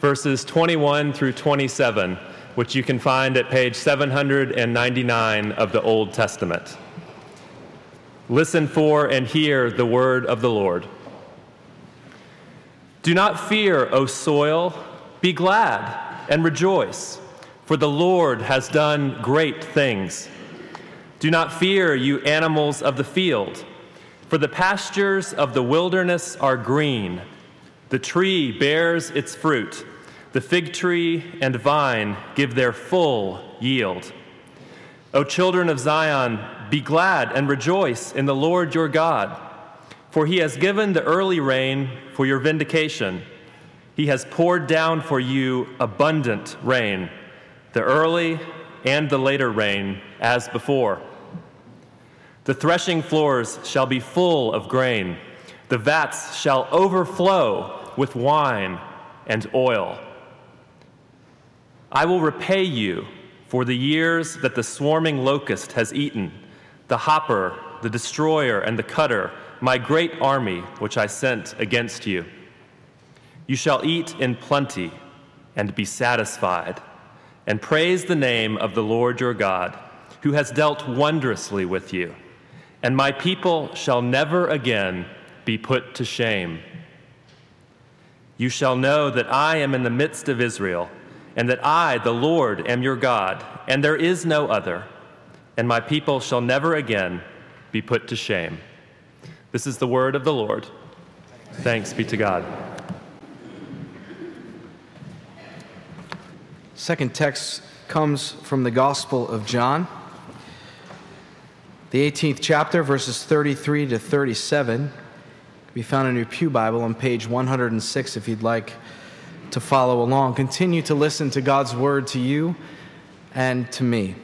verses 21 through 27, which you can find at page 799 of the Old Testament. Listen for and hear the word of the Lord. Do not fear, O soil, be glad and rejoice, for the Lord has done great things. Do not fear, you animals of the field, for the pastures of the wilderness are green. The tree bears its fruit. The fig tree and vine give their full yield. O children of Zion, be glad and rejoice in the Lord your God, for he has given the early rain for your vindication. He has poured down for you abundant rain, the early and the later rain, as before. The threshing floors shall be full of grain, the vats shall overflow with wine and oil. I will repay you for the years that the swarming locust has eaten, the hopper, the destroyer, and the cutter, my great army which I sent against you. You shall eat in plenty and be satisfied, and praise the name of the Lord your God, who has dealt wondrously with you. And my people shall never again be put to shame. You shall know that I am in the midst of Israel, and that I, the Lord, am your God, and there is no other, and my people shall never again be put to shame. This is the word of the Lord. Thanks be to God. Second text comes from the Gospel of John, the 18th chapter, verses 33 to 37 be found in your Pew Bible on page 106 if you'd like to follow along. Continue to listen to God's word to you and to me.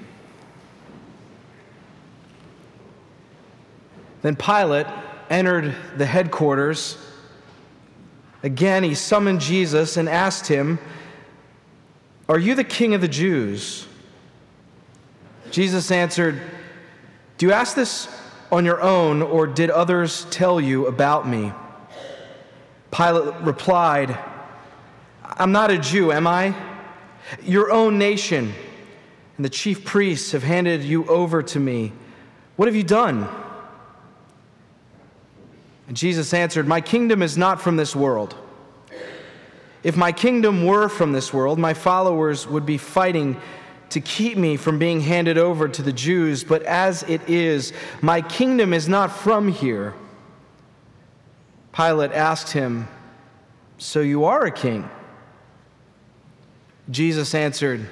Then Pilate entered the headquarters. Again, he summoned Jesus and asked him, Are you the king of the Jews? Jesus answered, Do you ask this on your own, or did others tell you about me? Pilate replied, I'm not a Jew, am I? Your own nation and the chief priests have handed you over to me. What have you done? And Jesus answered, My kingdom is not from this world. If my kingdom were from this world, my followers would be fighting to keep me from being handed over to the Jews, but as it is, my kingdom is not from here. Pilate asked him, So you are a king? Jesus answered,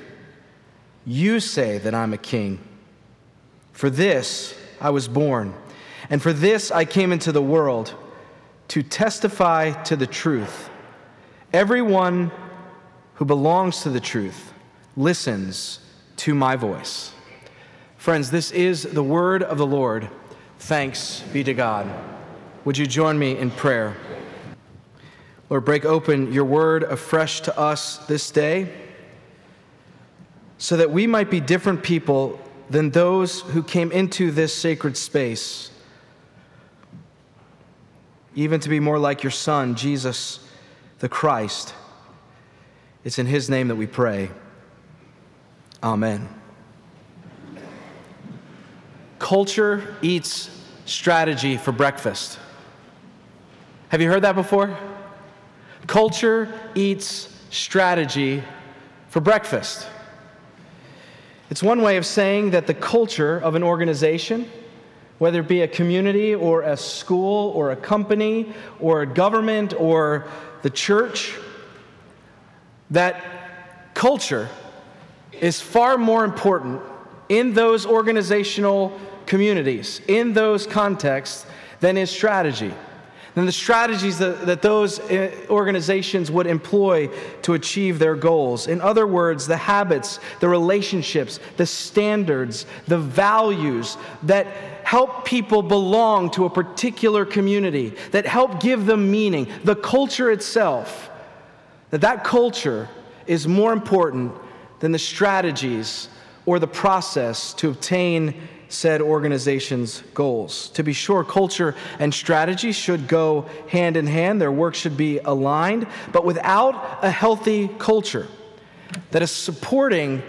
You say that I'm a king. For this I was born, and for this I came into the world, to testify to the truth. Everyone who belongs to the truth listens to my voice. Friends, this is the word of the Lord. Thanks be to God. Would you join me in prayer? Lord, break open your word afresh to us this day so that we might be different people than those who came into this sacred space. Even to be more like your Son, Jesus the Christ. It's in His name that we pray. Amen. Culture eats strategy for breakfast. Have you heard that before? Culture eats strategy for breakfast. It's one way of saying that the culture of an organization, whether it be a community or a school or a company or a government or the church, that culture is far more important in those organizational communities, in those contexts, than is strategy. than the strategies that, that those uh, organizations would employ to achieve their goals. In other words, the habits, the relationships, the standards, the values that help people belong to a particular community, that help give them meaning, the culture itself, that that culture is more important than the strategies or the process to obtain said organization's goals. To be sure, culture and strategy should go hand in hand, their work should be aligned, but without a healthy culture that is supporting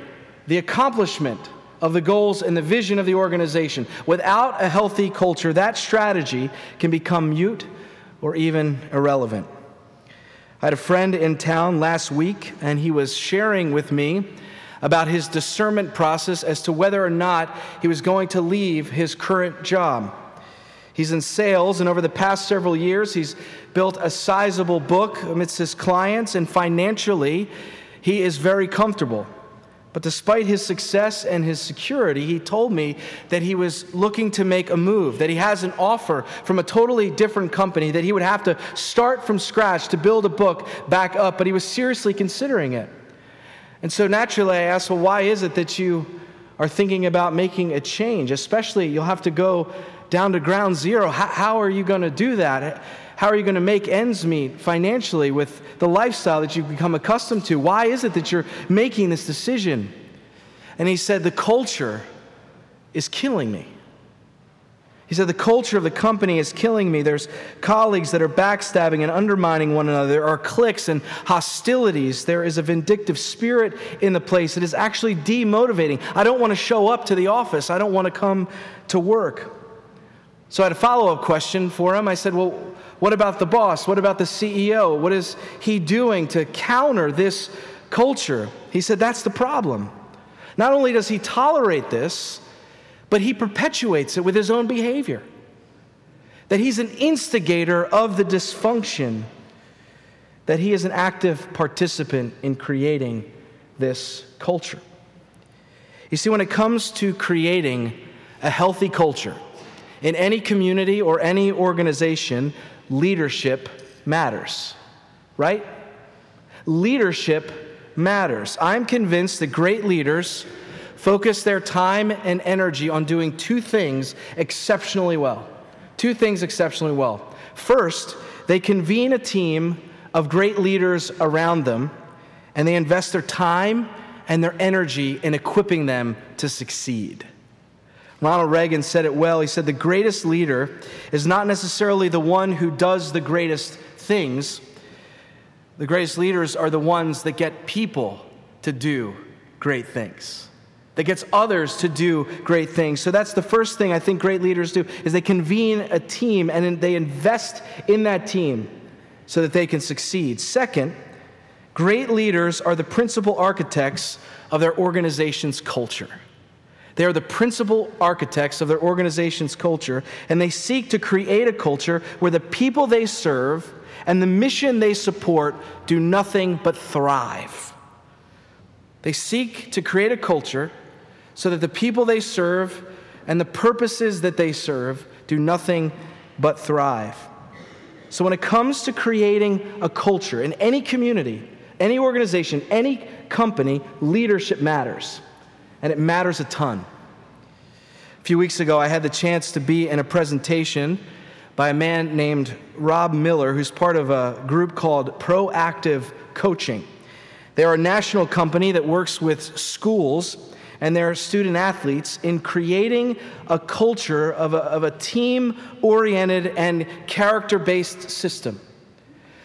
the accomplishment of the goals and the vision of the organization, without a healthy culture, that strategy can become mute or even irrelevant. I had a friend in town last week, and he was sharing with me about his discernment process as to whether or not he was going to leave his current job. He's in sales, and over the past several years, he's built a sizable book amidst his clients, and financially, he is very comfortable. But despite his success and his security, he told me that he was looking to make a move, that he has an offer from a totally different company, that he would have to start from scratch to build a book back up, but he was seriously considering it. And so naturally, I asked, well, why is it that you are thinking about making a change? Especially, you'll have to go down to ground zero. How, how are you going to do that? How are you going to make ends meet financially with the lifestyle that you've become accustomed to? Why is it that you're making this decision? And he said, The culture is killing me. He said, The culture of the company is killing me. There's colleagues that are backstabbing and undermining one another. There are cliques and hostilities. There is a vindictive spirit in the place. It is actually demotivating. I don't want to show up to the office, I don't want to come to work. So I had a follow up question for him. I said, Well, what about the boss? What about the CEO? What is he doing to counter this culture? He said, That's the problem. Not only does he tolerate this, but he perpetuates it with his own behavior. That he's an instigator of the dysfunction, that he is an active participant in creating this culture. You see, when it comes to creating a healthy culture in any community or any organization, leadership matters, right? Leadership matters. I'm convinced that great leaders focus their time and energy on doing two things exceptionally well. Two things exceptionally well. First, they convene a team of great leaders around them, and they invest their time and their energy in equipping them to succeed. Ronald Reagan said it well. He said, The greatest leader is not necessarily the one who does the greatest things. The greatest leaders are the ones that get people to do great things that gets others to do great things. So that's the first thing I think great leaders do is they convene a team and they invest in that team so that they can succeed. Second, great leaders are the principal architects of their organization's culture. They are the principal architects of their organization's culture, and they seek to create a culture where the people they serve and the mission they support do nothing but thrive. They seek to create a culture so that the people they serve and the purposes that they serve do nothing but thrive. So, when it comes to creating a culture in any community, any organization, any company, leadership matters. And it matters a ton. A few weeks ago, I had the chance to be in a presentation by a man named Rob Miller, who's part of a group called Proactive Coaching. They are a national company that works with schools and their student athletes in creating a culture of a, a team oriented and character based system.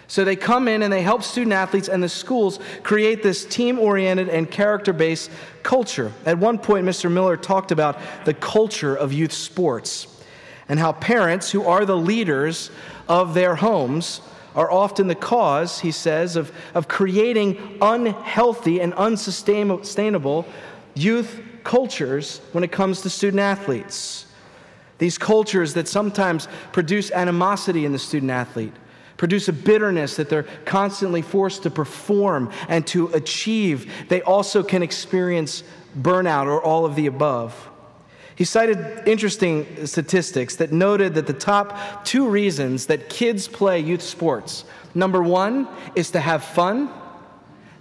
So they come in and they help student athletes and the schools create this team oriented and character based culture. At one point, Mr. Miller talked about the culture of youth sports and how parents, who are the leaders of their homes, are often the cause, he says, of, of creating unhealthy and unsustainable youth cultures when it comes to student athletes. These cultures that sometimes produce animosity in the student athlete, produce a bitterness that they're constantly forced to perform and to achieve. They also can experience burnout or all of the above. He cited interesting statistics that noted that the top two reasons that kids play youth sports number one is to have fun,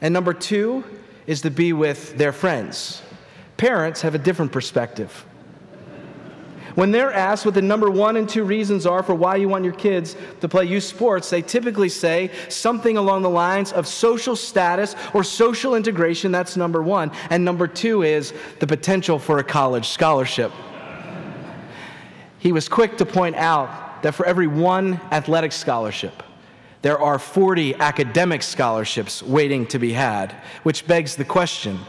and number two is to be with their friends. Parents have a different perspective. When they're asked what the number one and two reasons are for why you want your kids to play youth sports, they typically say something along the lines of social status or social integration. That's number one. And number two is the potential for a college scholarship. He was quick to point out that for every one athletic scholarship, there are 40 academic scholarships waiting to be had, which begs the question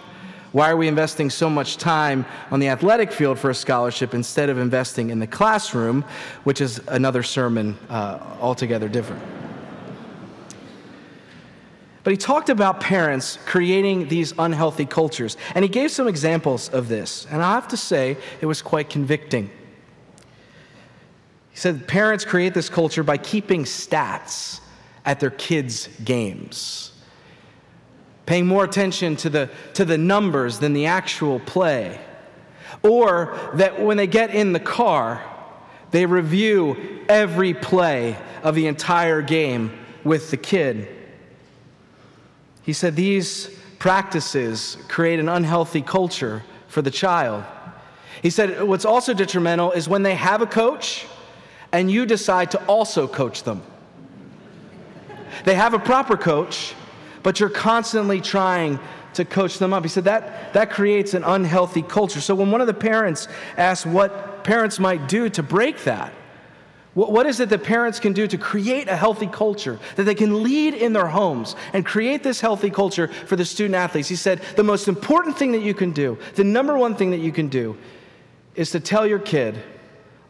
why are we investing so much time on the athletic field for a scholarship instead of investing in the classroom, which is another sermon uh, altogether different? But he talked about parents creating these unhealthy cultures, and he gave some examples of this. And I have to say, it was quite convicting. He said parents create this culture by keeping stats at their kids' games paying more attention to the, to the numbers than the actual play. Or that when they get in the car, they review every play of the entire game with the kid. He said these practices create an unhealthy culture for the child. He said what's also detrimental is when they have a coach and you decide to also coach them. They have a proper coach, but you're constantly trying to coach them up. He said that, that creates an unhealthy culture. So when one of the parents asked what parents might do to break that, what, what is it that parents can do to create a healthy culture that they can lead in their homes and create this healthy culture for the student athletes? He said the most important thing that you can do, the number one thing that you can do, is to tell your kid,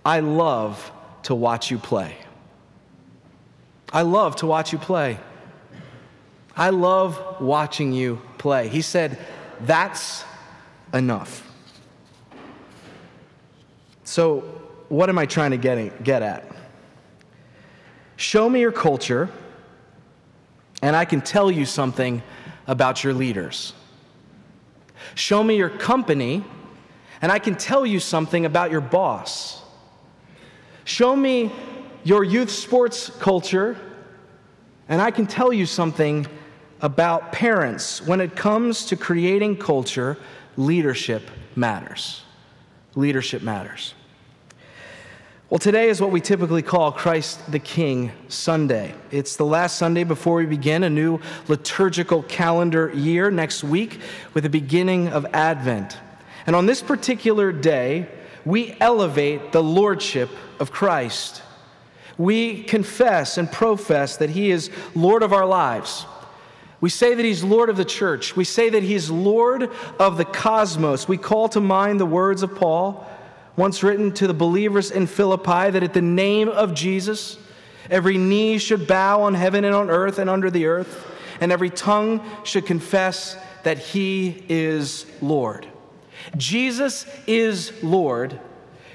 I love to watch you play. I love to watch you play. I love watching you play. He said, That's enough. So, what am I trying to get, get at? Show me your culture, and I can tell you something about your leaders. Show me your company, and I can tell you something about your boss. Show me your youth sports culture, and I can tell you something about parents. When it comes to creating culture, leadership matters. Leadership matters. Well, today is what we typically call Christ the King Sunday. It's the last Sunday before we begin a new liturgical calendar year next week with the beginning of Advent. And on this particular day, we elevate the Lordship of Christ. We confess and profess that He is Lord of our lives we say that he's Lord of the church. We say that he's Lord of the cosmos. We call to mind the words of Paul, once written to the believers in Philippi, that at the name of Jesus, every knee should bow on heaven and on earth and under the earth, and every tongue should confess that he is Lord. Jesus is Lord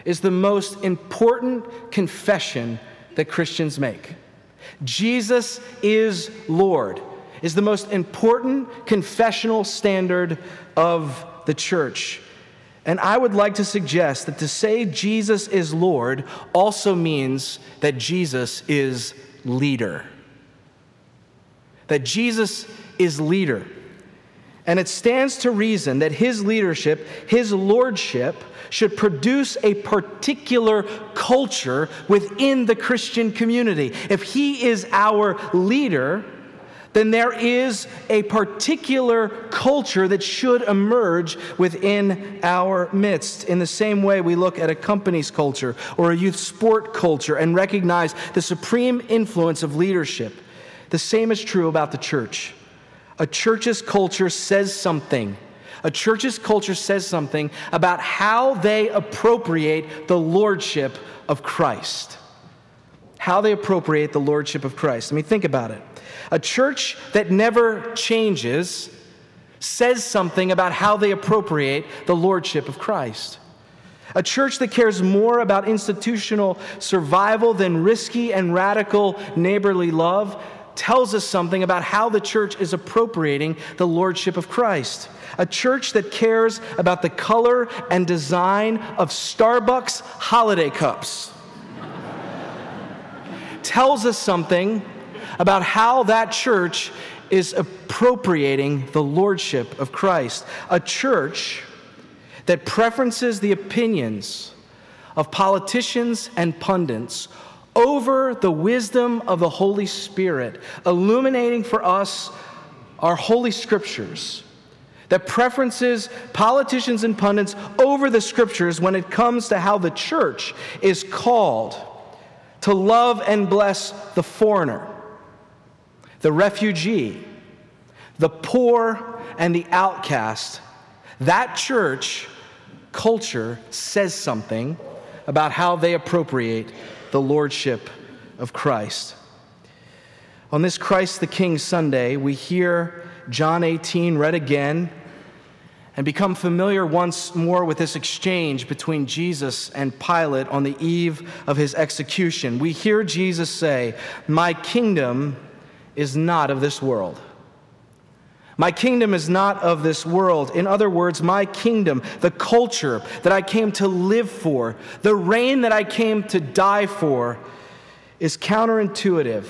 is the most important confession that Christians make. Jesus is Lord is the most important confessional standard of the church. And I would like to suggest that to say Jesus is Lord also means that Jesus is leader. That Jesus is leader. And it stands to reason that his leadership, his lordship, should produce a particular culture within the Christian community. If he is our leader, then there is a particular culture that should emerge within our midst. In the same way, we look at a company's culture or a youth sport culture and recognize the supreme influence of leadership. The same is true about the church. A church's culture says something. A church's culture says something about how they appropriate the lordship of Christ. How they appropriate the lordship of Christ. I mean, think about it. A church that never changes says something about how they appropriate the lordship of Christ. A church that cares more about institutional survival than risky and radical neighborly love tells us something about how the church is appropriating the lordship of Christ. A church that cares about the color and design of Starbucks holiday cups tells us something about how that church is appropriating the lordship of Christ. A church that preferences the opinions of politicians and pundits over the wisdom of the Holy Spirit, illuminating for us our holy scriptures. That preferences politicians and pundits over the scriptures when it comes to how the church is called to love and bless the foreigner, the refugee, the poor, and the outcast. That church culture says something about how they appropriate the lordship of Christ. On this Christ the King Sunday, we hear John 18 read again and become familiar once more with this exchange between Jesus and Pilate on the eve of his execution. We hear Jesus say, My kingdom is not of this world. My kingdom is not of this world. In other words, my kingdom, the culture that I came to live for, the reign that I came to die for, is counterintuitive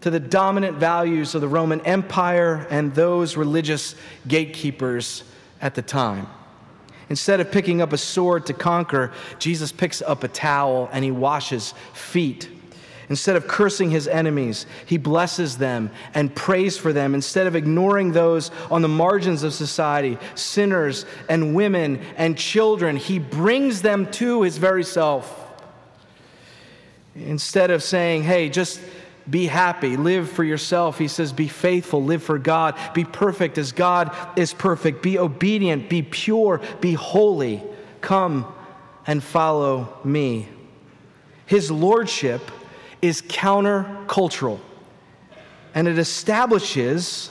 to the dominant values of the Roman Empire and those religious gatekeepers at the time. Instead of picking up a sword to conquer, Jesus picks up a towel and he washes feet Instead of cursing his enemies, he blesses them and prays for them. Instead of ignoring those on the margins of society, sinners and women and children, he brings them to his very self. Instead of saying, hey, just be happy, live for yourself, he says, be faithful, live for God, be perfect as God is perfect, be obedient, be pure, be holy. Come and follow me. His lordship is countercultural, and it establishes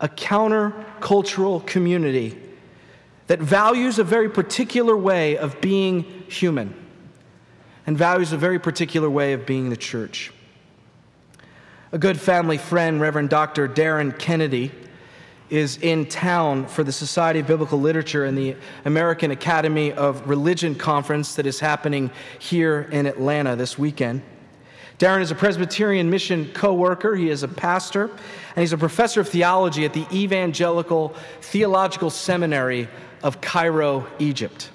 a countercultural community that values a very particular way of being human and values a very particular way of being the church. A good family friend, Reverend Dr. Darren Kennedy, is in town for the Society of Biblical Literature and the American Academy of Religion conference that is happening here in Atlanta this weekend. Darren is a Presbyterian mission co worker, he is a pastor, and he's a professor of theology at the Evangelical Theological Seminary of Cairo, Egypt.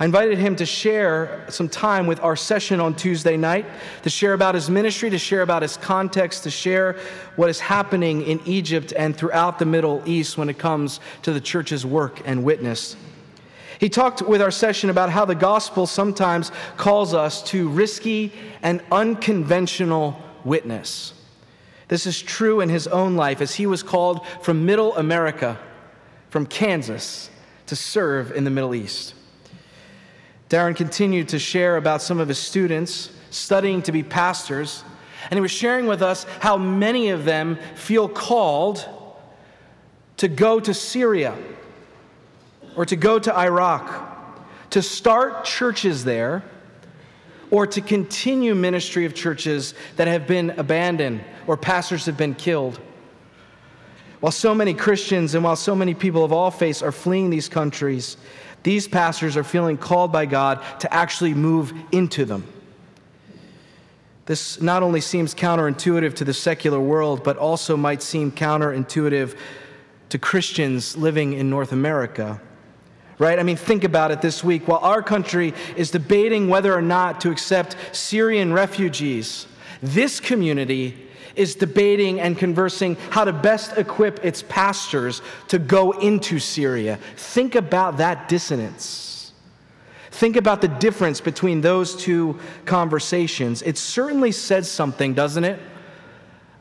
I invited him to share some time with our session on Tuesday night, to share about his ministry, to share about his context, to share what is happening in Egypt and throughout the Middle East when it comes to the church's work and witness. He talked with our session about how the gospel sometimes calls us to risky and unconventional witness. This is true in his own life as he was called from middle America, from Kansas, to serve in the Middle East. Darren continued to share about some of his students studying to be pastors, and he was sharing with us how many of them feel called to go to Syria or to go to Iraq, to start churches there, or to continue ministry of churches that have been abandoned or pastors have been killed. While so many Christians and while so many people of all faiths are fleeing these countries, these pastors are feeling called by God to actually move into them. This not only seems counterintuitive to the secular world, but also might seem counterintuitive to Christians living in North America right? I mean, think about it this week. While our country is debating whether or not to accept Syrian refugees, this community is debating and conversing how to best equip its pastors to go into Syria. Think about that dissonance. Think about the difference between those two conversations. It certainly says something, doesn't it,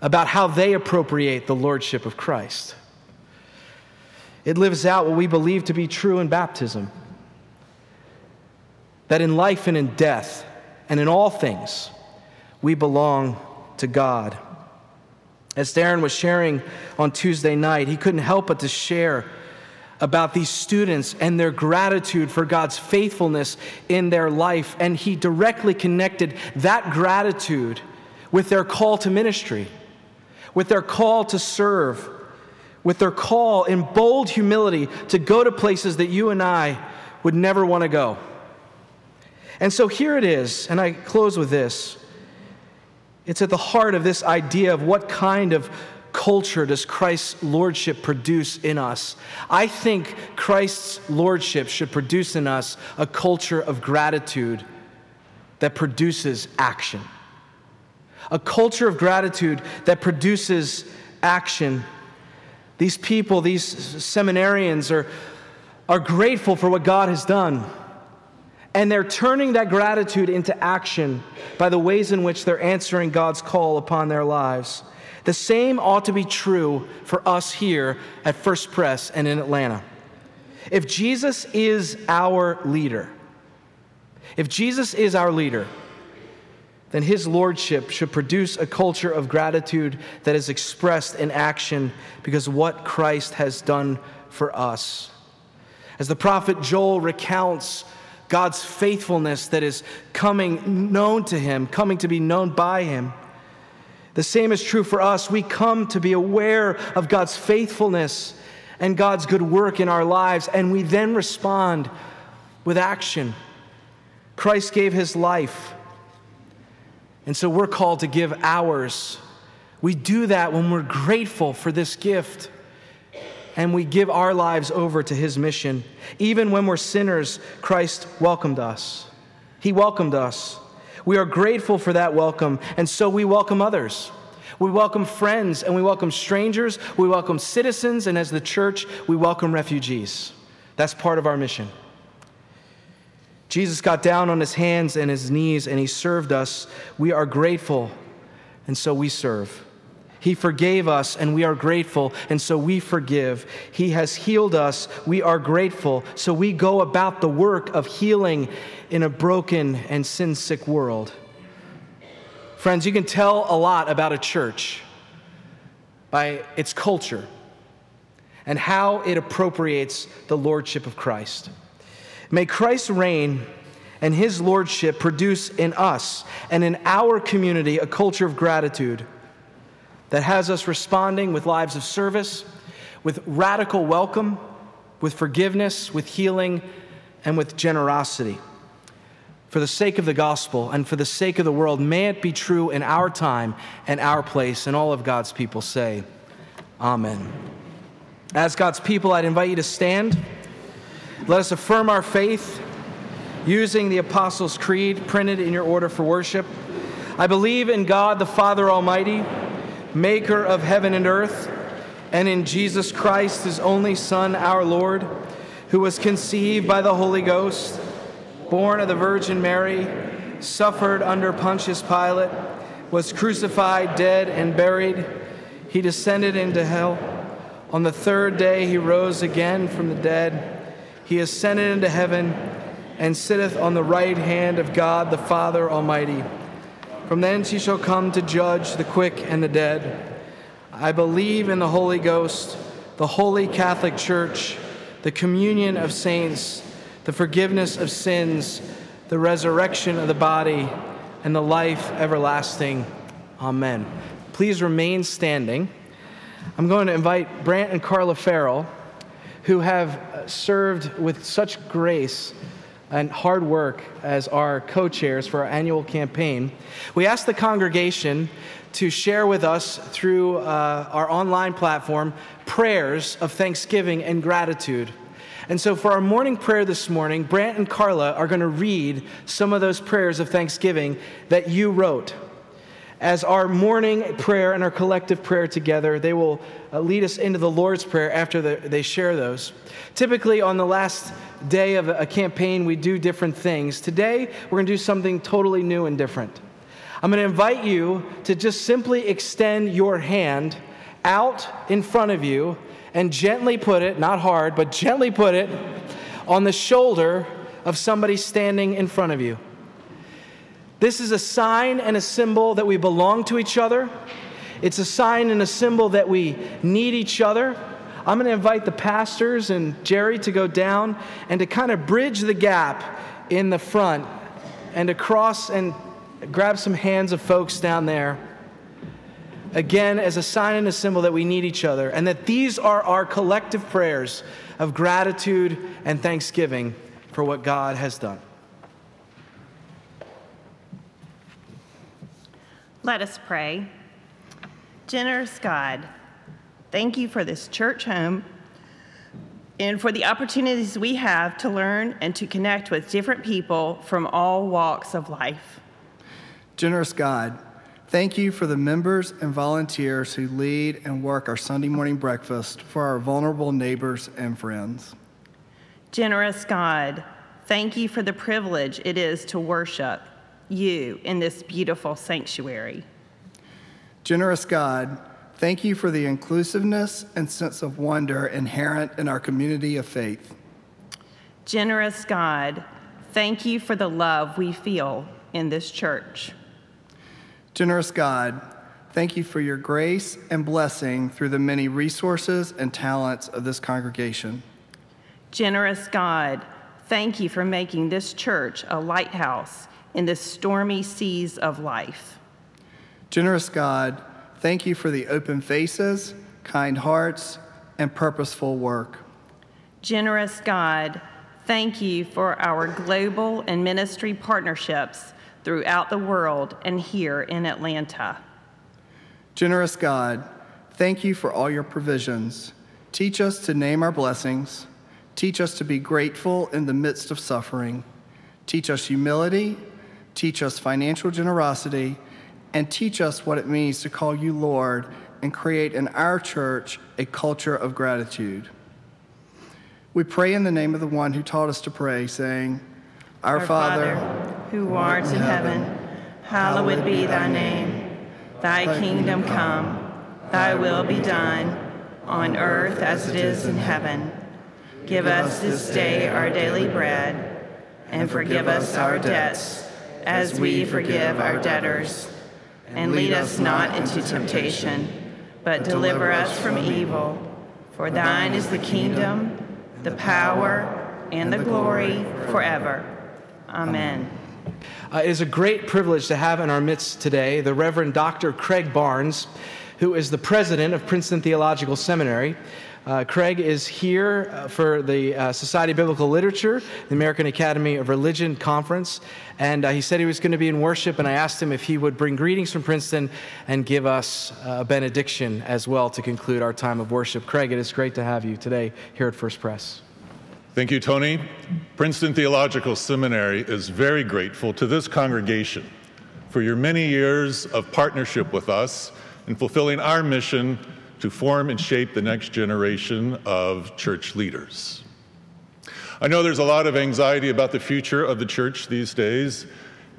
about how they appropriate the lordship of Christ. It lives out what we believe to be true in baptism that in life and in death and in all things, we belong to God. As Darren was sharing on Tuesday night, he couldn't help but to share about these students and their gratitude for God's faithfulness in their life. And he directly connected that gratitude with their call to ministry. with their call to serve, with their call in bold humility to go to places that you and I would never want to go. And so here it is, and I close with this. It's at the heart of this idea of what kind of culture does Christ's lordship produce in us? I think Christ's lordship should produce in us a culture of gratitude that produces action. A culture of gratitude that produces action. These people, these seminarians, are, are grateful for what God has done. And they're turning that gratitude into action by the ways in which they're answering God's call upon their lives. The same ought to be true for us here at First Pres and in Atlanta. If Jesus is our leader, if Jesus is our leader, then his lordship should produce a culture of gratitude that is expressed in action because what Christ has done for us. As the prophet Joel recounts God's faithfulness that is coming known to him, coming to be known by him. The same is true for us. We come to be aware of God's faithfulness and God's good work in our lives, and we then respond with action. Christ gave his life, and so we're called to give ours. We do that when we're grateful for this gift and we give our lives over to his mission. Even when we're sinners, Christ welcomed us. He welcomed us. We are grateful for that welcome, and so we welcome others. We welcome friends and we welcome strangers. We welcome citizens, and as the church, we welcome refugees. That's part of our mission. Jesus got down on his hands and his knees and he served us. We are grateful, and so we serve. He forgave us, and we are grateful, and so we forgive. He has healed us, we are grateful, so we go about the work of healing in a broken and sin sick world. Friends, you can tell a lot about a church by its culture and how it appropriates the lordship of Christ. May Christ reign and his lordship produce in us and in our community a culture of gratitude that has us responding with lives of service, with radical welcome, with forgiveness, with healing, and with generosity. For the sake of the gospel and for the sake of the world, may it be true in our time and our place. And all of God's people say, Amen. As God's people, I'd invite you to stand. Let us affirm our faith using the Apostles' Creed printed in your order for worship. I believe in God the Father Almighty maker of heaven and earth, and in Jesus Christ, his only Son, our Lord, who was conceived by the Holy Ghost, born of the Virgin Mary, suffered under Pontius Pilate, was crucified, dead, and buried. He descended into hell. On the third day, he rose again from the dead. He ascended into heaven and sitteth on the right hand of God the Father Almighty. From thence he shall come to judge the quick and the dead. I believe in the Holy Ghost, the holy Catholic Church, the communion of saints, the forgiveness of sins, the resurrection of the body, and the life everlasting. Amen. Please remain standing. I'm going to invite Brant and Carla Farrell, who have served with such grace and hard work as our co chairs for our annual campaign, we asked the congregation to share with us through uh, our online platform prayers of thanksgiving and gratitude. And so, for our morning prayer this morning, Brant and Carla are going to read some of those prayers of thanksgiving that you wrote. As our morning prayer and our collective prayer together, they will uh, lead us into the Lord's Prayer after the, they share those. Typically, on the last day of a campaign, we do different things. Today, we're going to do something totally new and different. I'm going to invite you to just simply extend your hand out in front of you and gently put it, not hard, but gently put it on the shoulder of somebody standing in front of you. This is a sign and a symbol that we belong to each other. It's a sign and a symbol that we need each other. I'm going to invite the pastors and Jerry to go down and to kind of bridge the gap in the front and to cross and grab some hands of folks down there. again as a sign and a symbol that we need each other, and that these are our collective prayers of gratitude and thanksgiving for what God has done. Let us pray. Generous God, thank you for this church home and for the opportunities we have to learn and to connect with different people from all walks of life. Generous God, thank you for the members and volunteers who lead and work our Sunday morning breakfast for our vulnerable neighbors and friends. Generous God, thank you for the privilege it is to worship you in this beautiful sanctuary. Generous God, thank you for the inclusiveness and sense of wonder inherent in our community of faith. Generous God, thank you for the love we feel in this church. Generous God, thank you for your grace and blessing through the many resources and talents of this congregation. Generous God, thank you for making this church a lighthouse in the stormy seas of life. Generous God, thank you for the open faces, kind hearts, and purposeful work. Generous God, thank you for our global and ministry partnerships throughout the world and here in Atlanta. Generous God, thank you for all your provisions. Teach us to name our blessings. Teach us to be grateful in the midst of suffering. Teach us humility. Teach us financial generosity and teach us what it means to call you Lord and create in our church a culture of gratitude. We pray in the name of the one who taught us to pray, saying, Our, Our Father, who art in heaven, hallowed be thy name. Thy kingdom come, thy will be done, on earth as it is in heaven. Give us this day our daily bread, and forgive us our debts, as we forgive our debtors and lead us not into temptation, but deliver us from evil. For thine is the kingdom, the power, and the glory forever. Amen. Uh, it is a great privilege to have in our midst today the Reverend Dr. Craig Barnes, who is the president of Princeton Theological Seminary. Uh, Craig is here uh, for the uh, Society of Biblical Literature, the American Academy of Religion Conference, and uh, he said he was going to be in worship, and I asked him if he would bring greetings from Princeton and give us uh, a benediction as well to conclude our time of worship. Craig, it is great to have you today here at First Pres. Thank you, Tony. Princeton Theological Seminary is very grateful to this congregation for your many years of partnership with us in fulfilling our mission to form and shape the next generation of church leaders. I know there's a lot of anxiety about the future of the church these days.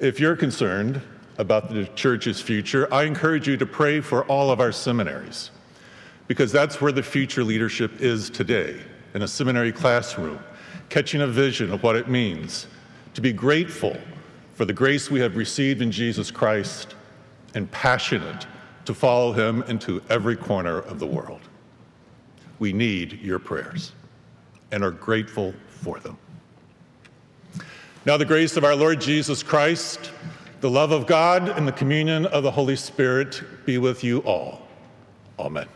If you're concerned about the church's future, I encourage you to pray for all of our seminaries because that's where the future leadership is today in a seminary classroom, catching a vision of what it means to be grateful for the grace we have received in Jesus Christ and passionate to follow him into every corner of the world. We need your prayers and are grateful for them. Now, the grace of our Lord Jesus Christ, the love of God, and the communion of the Holy Spirit be with you all. Amen.